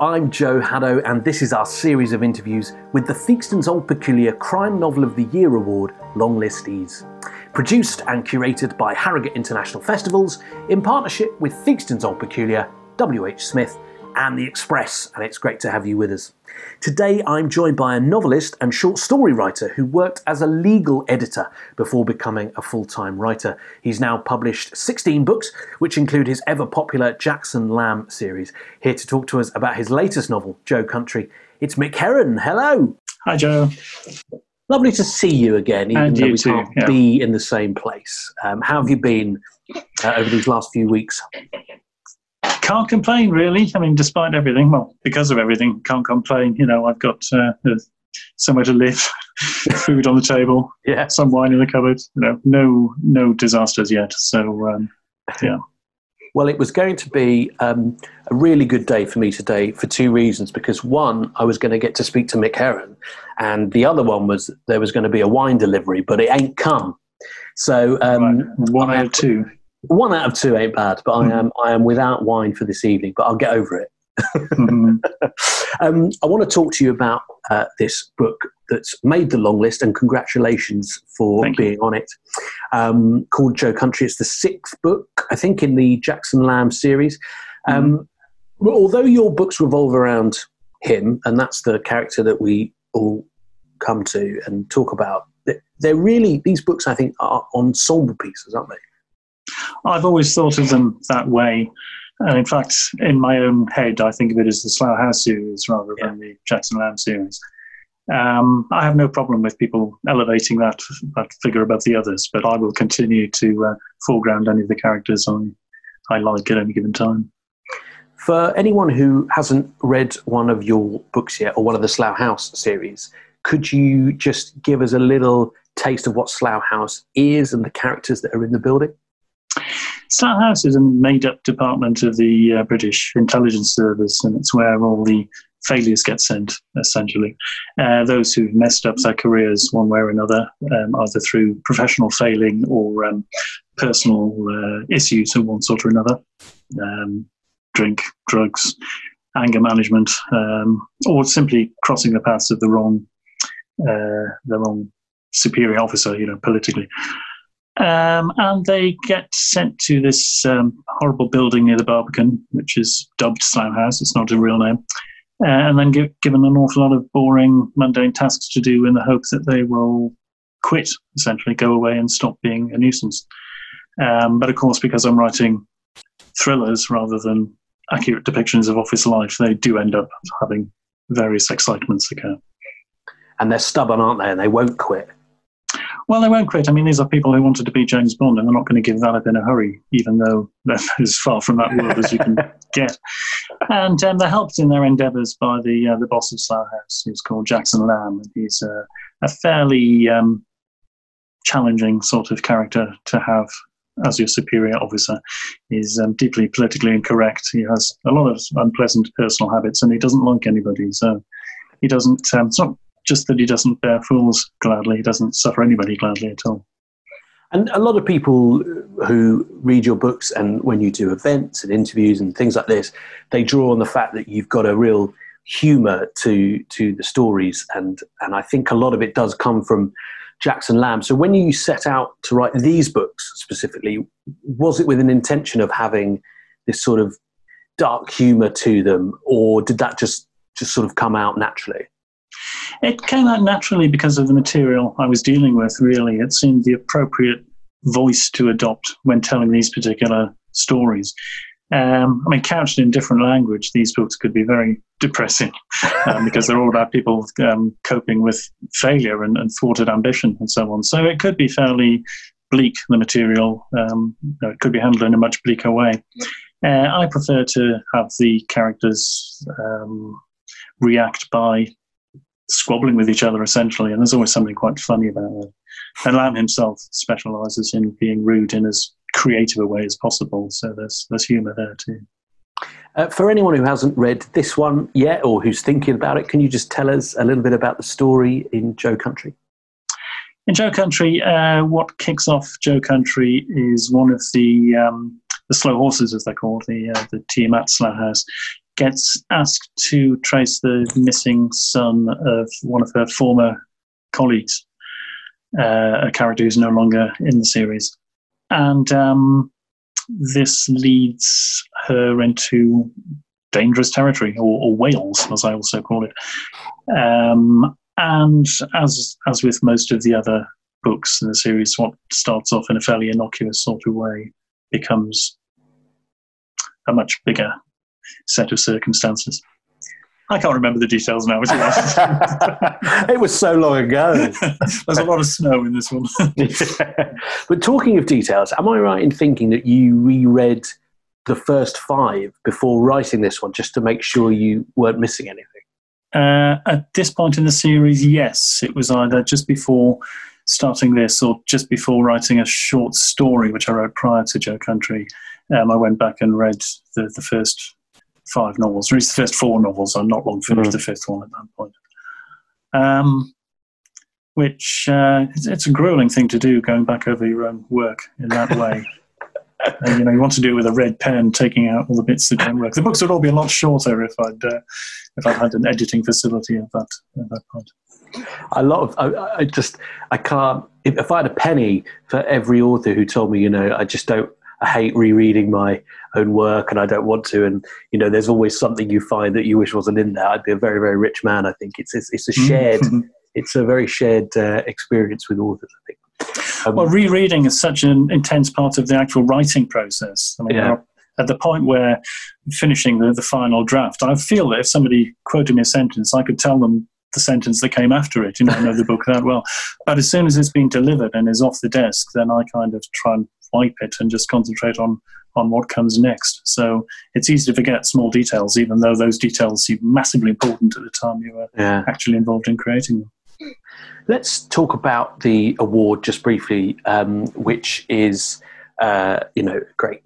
I'm Joe Haddo, and this is our series of interviews with the Theakston's Old Peculier Crime Novel of the Year Award longlistees. Produced and curated by Harrogate International Festivals in partnership with Theakston's Old Peculier, W.H. Smith, and The Express, and it's great to have you with us. Today I'm joined by a novelist and short story writer who worked as a legal editor before becoming a full time writer. He's now published 16 books, which include his ever popular Jackson Lamb series. Here to talk to us about his latest novel, Joe Country, it's Mick Herron. Hello. Hi, Joe. Lovely to see you again, even And though we too, can't yeah. be in the same place. Um, how have you been uh, over these last few weeks? Can't complain, really. I mean, despite everything, well, because of everything, can't complain. You know, I've got uh, somewhere to live, food on the table, Yeah. some wine in the cupboard. You know, no no disasters yet. So um, yeah, Well, it was going to be um, a really good day for me today for two reasons. Because one, I was going to get to speak to Mick Herron, and the other one was there was going to be a wine delivery, but it ain't come. So um, right. one out of two. One out of two ain't bad, but I am I am without wine for this evening. But I'll get over it. Mhm. Um, I want to talk to you about uh, this book that's made the long list, and congratulations for Thank you. being on it. Um, called Joe Country. It's the sixth book, I think, in the Jackson Lamb series. Mm-hmm. Um, well, although your books revolve around him, and that's the character that we all come to and talk about, they're really these books. I think are ensemble pieces, aren't they? I've always thought of them that way. And in fact, in my own head, I think of it as the Slough House series rather than the Jackson Lamb series. Um, I have no problem with people elevating that, that figure above the others, but I will continue to uh, foreground any of the characters I, I like at any given time. For anyone who hasn't read one of your books yet, or one of the Slough House series, could you just give us a little taste of what Slough House is and the characters that are in the building? Slough House is a made up department of the uh, British intelligence service, and it's where all the failures get sent, essentially. Uh, those who've messed up their careers one way or another, um, either through professional failing or um, personal uh, issues of one sort or another um, drink, drugs, anger management, um, or simply crossing the paths of the wrong, uh, the wrong superior officer, you know, politically. Um, and they get sent to this um, horrible building near the Barbican, which is dubbed Slough House. It's not a real name. Uh, and then give, given an awful lot of boring, mundane tasks to do in the hope that they will quit, essentially, go away and stop being a nuisance. Um, but of course, because I'm writing thrillers rather than accurate depictions of office life, they do end up having various excitements occur. And they're stubborn, aren't they? And they won't quit. Well, they won't quit. I mean, these are people who wanted to be James Bond, and they're not going to give that up in a hurry, even though they're as far from that world as you can get. And um, they're helped in their endeavours by the uh, the boss of Slough House, who's called Jackson Lamb, and he's uh, a fairly um, challenging sort of character to have as your superior officer. He's um, deeply politically incorrect. He has a lot of unpleasant personal habits, and he doesn't like anybody. So he doesn't. Um, it's not just that he doesn't bear fools gladly. He doesn't suffer anybody gladly at all. And a lot of people who read your books and when you do events and interviews and things like this, they draw on the fact that you've got a real humour to to the stories, and and I think a lot of it does come from Jackson Lamb. So when you set out to write these books specifically, was it with an intention of having this sort of dark humour to them, or did that just just sort of come out naturally? It came out naturally because of the material I was dealing with, really. It seemed the appropriate voice to adopt when telling these particular stories. Um, I mean, couched in different language, these books could be very depressing um, because they're all about people um, coping with failure and, and thwarted ambition and so on. So it could be fairly bleak, the material. Um, it could be handled in a much bleaker way. Uh, I prefer to have the characters um, react by squabbling with each other essentially, and there's always something quite funny about it. And Lamb himself specialises in being rude in as creative a way as possible, so there's there's humour there too. Uh, for anyone who hasn't read this one yet or who's thinking about it, can you just tell us a little bit about the story in Joe Country? In Joe Country, uh, what kicks off Joe Country is one of the um, the slow horses, as they're called, the uh, the Tiamat Slough House, gets asked to trace the missing son of one of her former colleagues, uh, a character who's no longer in the series. And um, this leads her into dangerous territory, or, or Wales, as I also call it. Um, and as as with most of the other books in the series, what starts off in a fairly innocuous sort of way becomes a much bigger set of circumstances. I can't remember the details now. it was so long ago. There's a lot of snow in this one. yeah. But talking of details, am I right in thinking that you reread the first five before writing this one just to make sure you weren't missing anything? Uh, at this point in the series, yes. It was either just before starting this or just before writing a short story, which I wrote prior to Joe Country. Um, I went back and read the, the first five novels, or at least the first four novels. I'm not long finished mm. the fifth one at that point. Um, which uh, it's, it's, a grueling thing to do, going back over your own work in that way. you know, you want to do it with a red pen, taking out all the bits that don't work. The books would all be a lot shorter if I'd uh, if I had an editing facility at that at that point. I love. I, I just. I can't. If, if, I had a penny for every author who told me, you know, I just don't. I hate rereading my own work, and I don't want to. And you know, there's always something you find that you wish wasn't in there. I'd be a very, very rich man. I think it's it's, it's a mm-hmm. shared. it's a very shared uh, experience with authors. I think. Um, well, rereading is such an intense part of the actual writing process. I mean, yeah. at the point where finishing the, the final draft, I feel that if somebody quoted me a sentence, I could tell them the sentence that came after it. You know, I know the book that well. But as soon as it's been delivered and is off the desk, then I kind of try and wipe it and just concentrate on on what comes next. So it's easy to forget small details, even though those details seem massively important at the time you were yeah. actually involved in creating them. Let's talk about the award just briefly, um, which is uh, you know great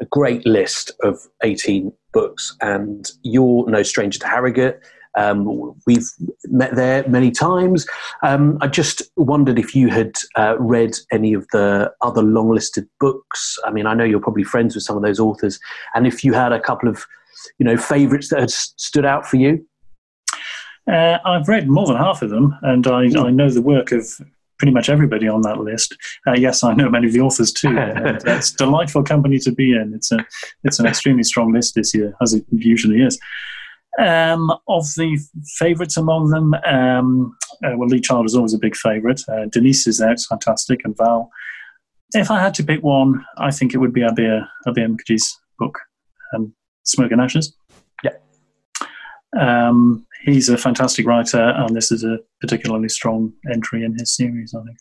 a great list of 18 books, and you're no stranger to Harrogate. Um, we've met there many times. Um, I just wondered if you had uh, read any of the other long listed books. I mean, I know you're probably friends with some of those authors, and if you had a couple of, you know, favourites that had stood out for you. Uh, I've read more than half of them, and I, I, know the work of pretty much everybody on that list. Uh, yes, I know many of the authors too. it's delightful company to be in. It's a it's an extremely strong list this year, as it usually is. Um, of the favourites among them, um, uh, well, Lee Child is always a big favourite. Uh, Denise is it's fantastic, and Val. If I had to pick one, I think it would be Abir Abir Mukherjee's book, um, Smoke and Ashes. Yeah. Um, he's a fantastic writer, and this is a particularly strong entry in his series, I think.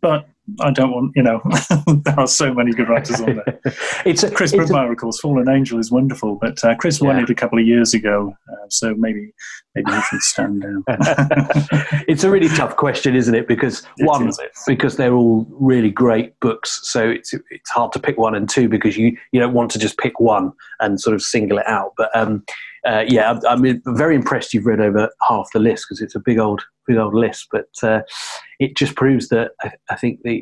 But I don't want, you know, there are so many good writers on there. it's a, Chris Brookmyre, of course, Fallen Angel is wonderful, but uh, Chris yeah. won it a couple of years ago, uh, so maybe maybe he should stand down. it's a really tough question, isn't it? Because it one, is. because they're all really great books, so it's it's hard to pick one, and two, because you you don't want to just pick one and sort of single it out. But um, uh, yeah, I'm, I'm, very impressed you've read over half the list because it's a big old, big old list. But uh, it just proves that I, I, think the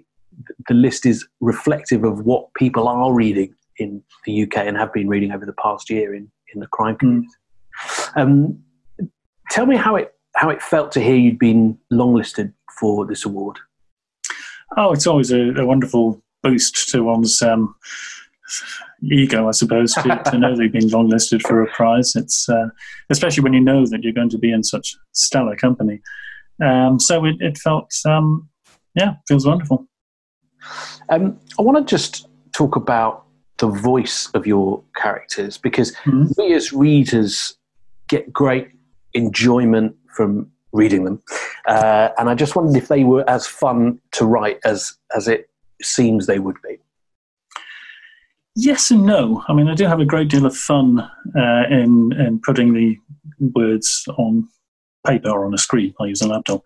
the list is reflective of what people are reading in the UK and have been reading over the past year in, in the crime hmm. community. Mm. Um, tell me how it how it felt to hear you'd been longlisted for this award. Oh, it's always a, a wonderful boost to one's um, ego, I suppose, to, to know they've been longlisted for a prize. It's uh, especially when you know that you're going to be in such stellar company. Um, so it, it felt, um, yeah, feels wonderful. Um, I want to just talk about the voice of your characters because mm-hmm. we as readers get great enjoyment from reading them, uh, and I just wondered if they were as fun to write as as it seems they would be. Yes and no. I mean, I do have a great deal of fun uh, in in putting the words on paper or on a screen. I use a laptop,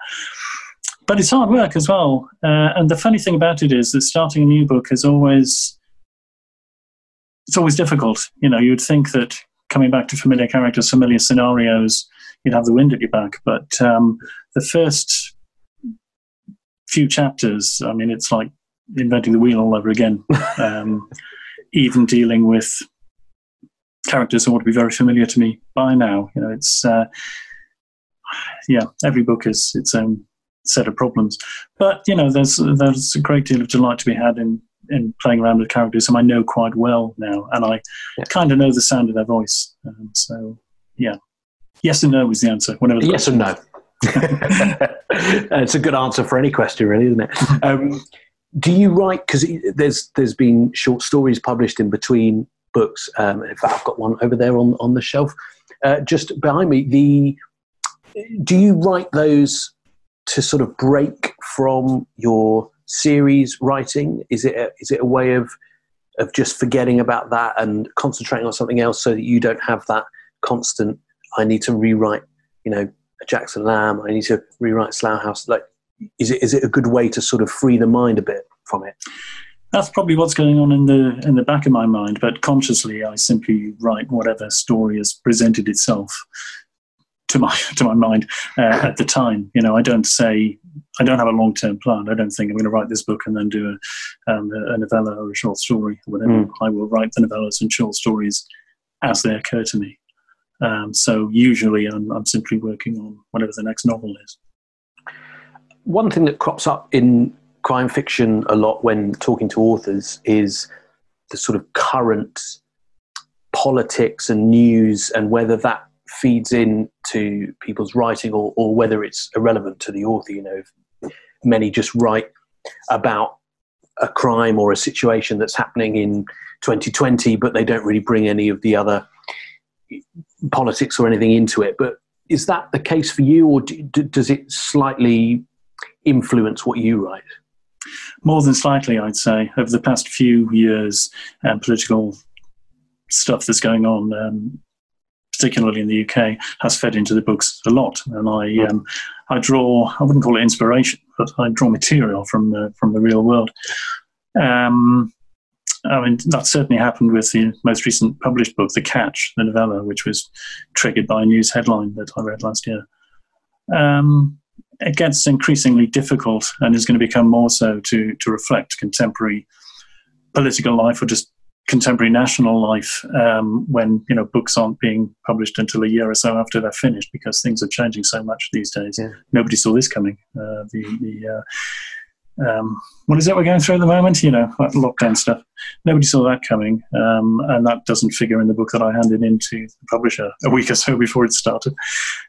but it's hard work as well. Uh, and the funny thing about it is that starting a new book is always it's always difficult. You know, you'd think that coming back to familiar characters, familiar scenarios, you'd have the wind at your back. But um, the first few chapters, I mean, it's like inventing the wheel all over again. Um, even dealing with characters who ought to be very familiar to me by now. You know, it's uh, yeah, every book is its own set of problems, but you know, there's there's a great deal of delight to be had in in playing around with characters whom I know quite well now, and I yeah. kind of know the sound of their voice. Um, so yeah, yes and no is the answer. Whenever the yes and no. it's a good answer for any question, really, isn't it? Um, do you write? Because there's there's been short stories published in between books. Um, in fact, I've got one over there on on the shelf, uh, just behind me. The do you write those to sort of break from your series writing? Is it a, is it a way of of just forgetting about that and concentrating on something else so that you don't have that constant? I need to rewrite, you know, Jackson Lamb. I need to rewrite Slough House. Like, is it is it a good way to sort of free the mind a bit from it? That's probably what's going on in the in the back of my mind. But consciously, I simply write whatever story has presented itself to my to my mind uh, at the time. You know, I don't say I don't have a long term plan. I don't think I'm going to write this book and then do a, um, a novella or a short story or whatever. Mm. I will write the novellas and short stories as they occur to me. Um, so usually, I'm, I'm simply working on whatever the next novel is. One thing that crops up in crime fiction a lot when talking to authors is the sort of current politics and news and whether that feeds in to people's writing or, or whether it's irrelevant to the author. You know, many just write about a crime or a situation that's happening in 2020, but they don't really bring any of the other politics or anything into it. But is that the case for you, or do, does it slightly influence what you write? More than slightly, I'd say. Over the past few years, um, political stuff that's going on, um, particularly in the UK, has fed into the books a lot. And I, hmm. um, I draw, I wouldn't call it inspiration, but I draw material from the, from the real world. Um, I mean, that certainly happened with the most recent published book, The Catch, the novella, which was triggered by a news headline that I read last year. Um, it gets increasingly difficult and is going to become more so to, to reflect contemporary political life or just contemporary national life um, when you know books aren't being published until a year or so after they're finished because things are changing so much these days. Yeah. Nobody saw this coming. Uh, the the uh, um, what is it we're going through at the moment? You know, lockdown stuff. Nobody saw that coming, um, and that doesn't figure in the book that I handed in to the publisher a week or so before it started.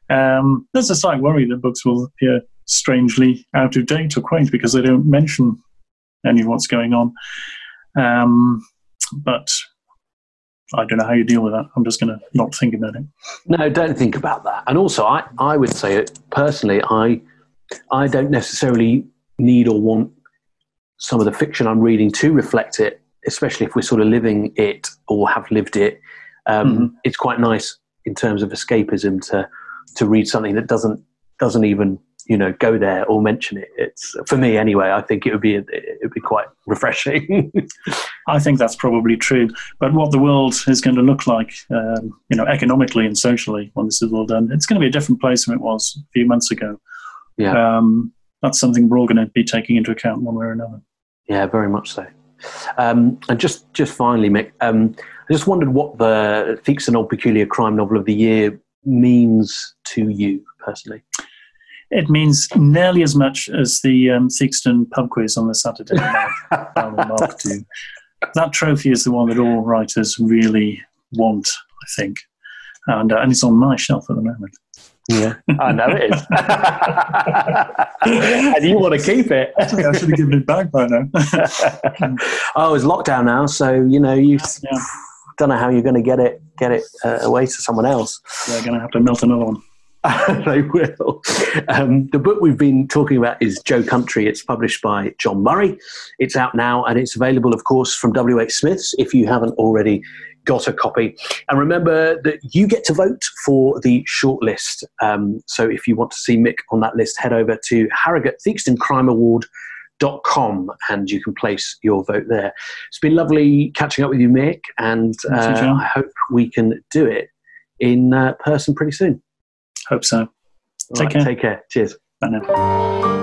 Um, there's a slight worry that books will appear strangely out of date or quaint because they don't mention any of what's going on. Um, but I don't know how you deal with that. I'm just going to not think about it. No, don't think about that. And also, I, I would say it personally. I I don't necessarily need or want some of the fiction I'm reading to reflect it, especially if we're sort of living it or have lived it. Um, mm-hmm. It's quite nice in terms of escapism to to read something that doesn't doesn't even you know go there or mention it. It's for me anyway. I think it would be it would be quite refreshing. I think that's probably true. But what the world is going to look like, um, you know, economically and socially when this is all done, it's going to be a different place than it was a few months ago. Yeah. Um, that's something we're all going to be taking into account one way or another. Yeah, very much so. Um, and just just finally, Mick, um, I just wondered what the Theakston Old Peculier Crime Novel of the Year means to you personally. It means nearly as much as the um, Theakston pub quiz on the Saturday night. that trophy is the one that all writers really want, I think, and uh, and it's on my shelf at the moment. Yeah, I know it is. and you want to keep it. I should have given it back by now. oh, it's lockdown now, so you know you yeah. don't know how you're going to get it get it uh, away to someone else. They're going to have to melt another one. they will. Um, the book we've been talking about is Joe Country. It's published by John Murray. It's out now and it's available, of course, from WH Smith's if you haven't already got a copy. And remember that you get to vote for the shortlist. Um, so if you want to see Mick on that list, head over to Harrogate Theakston Crime Award. Dot com and you can place your vote there. It's been lovely catching up with you, Mick, and uh, I hope we can do it in uh, person pretty soon. Hope so. take right, care. Take care. Cheers. Bye now.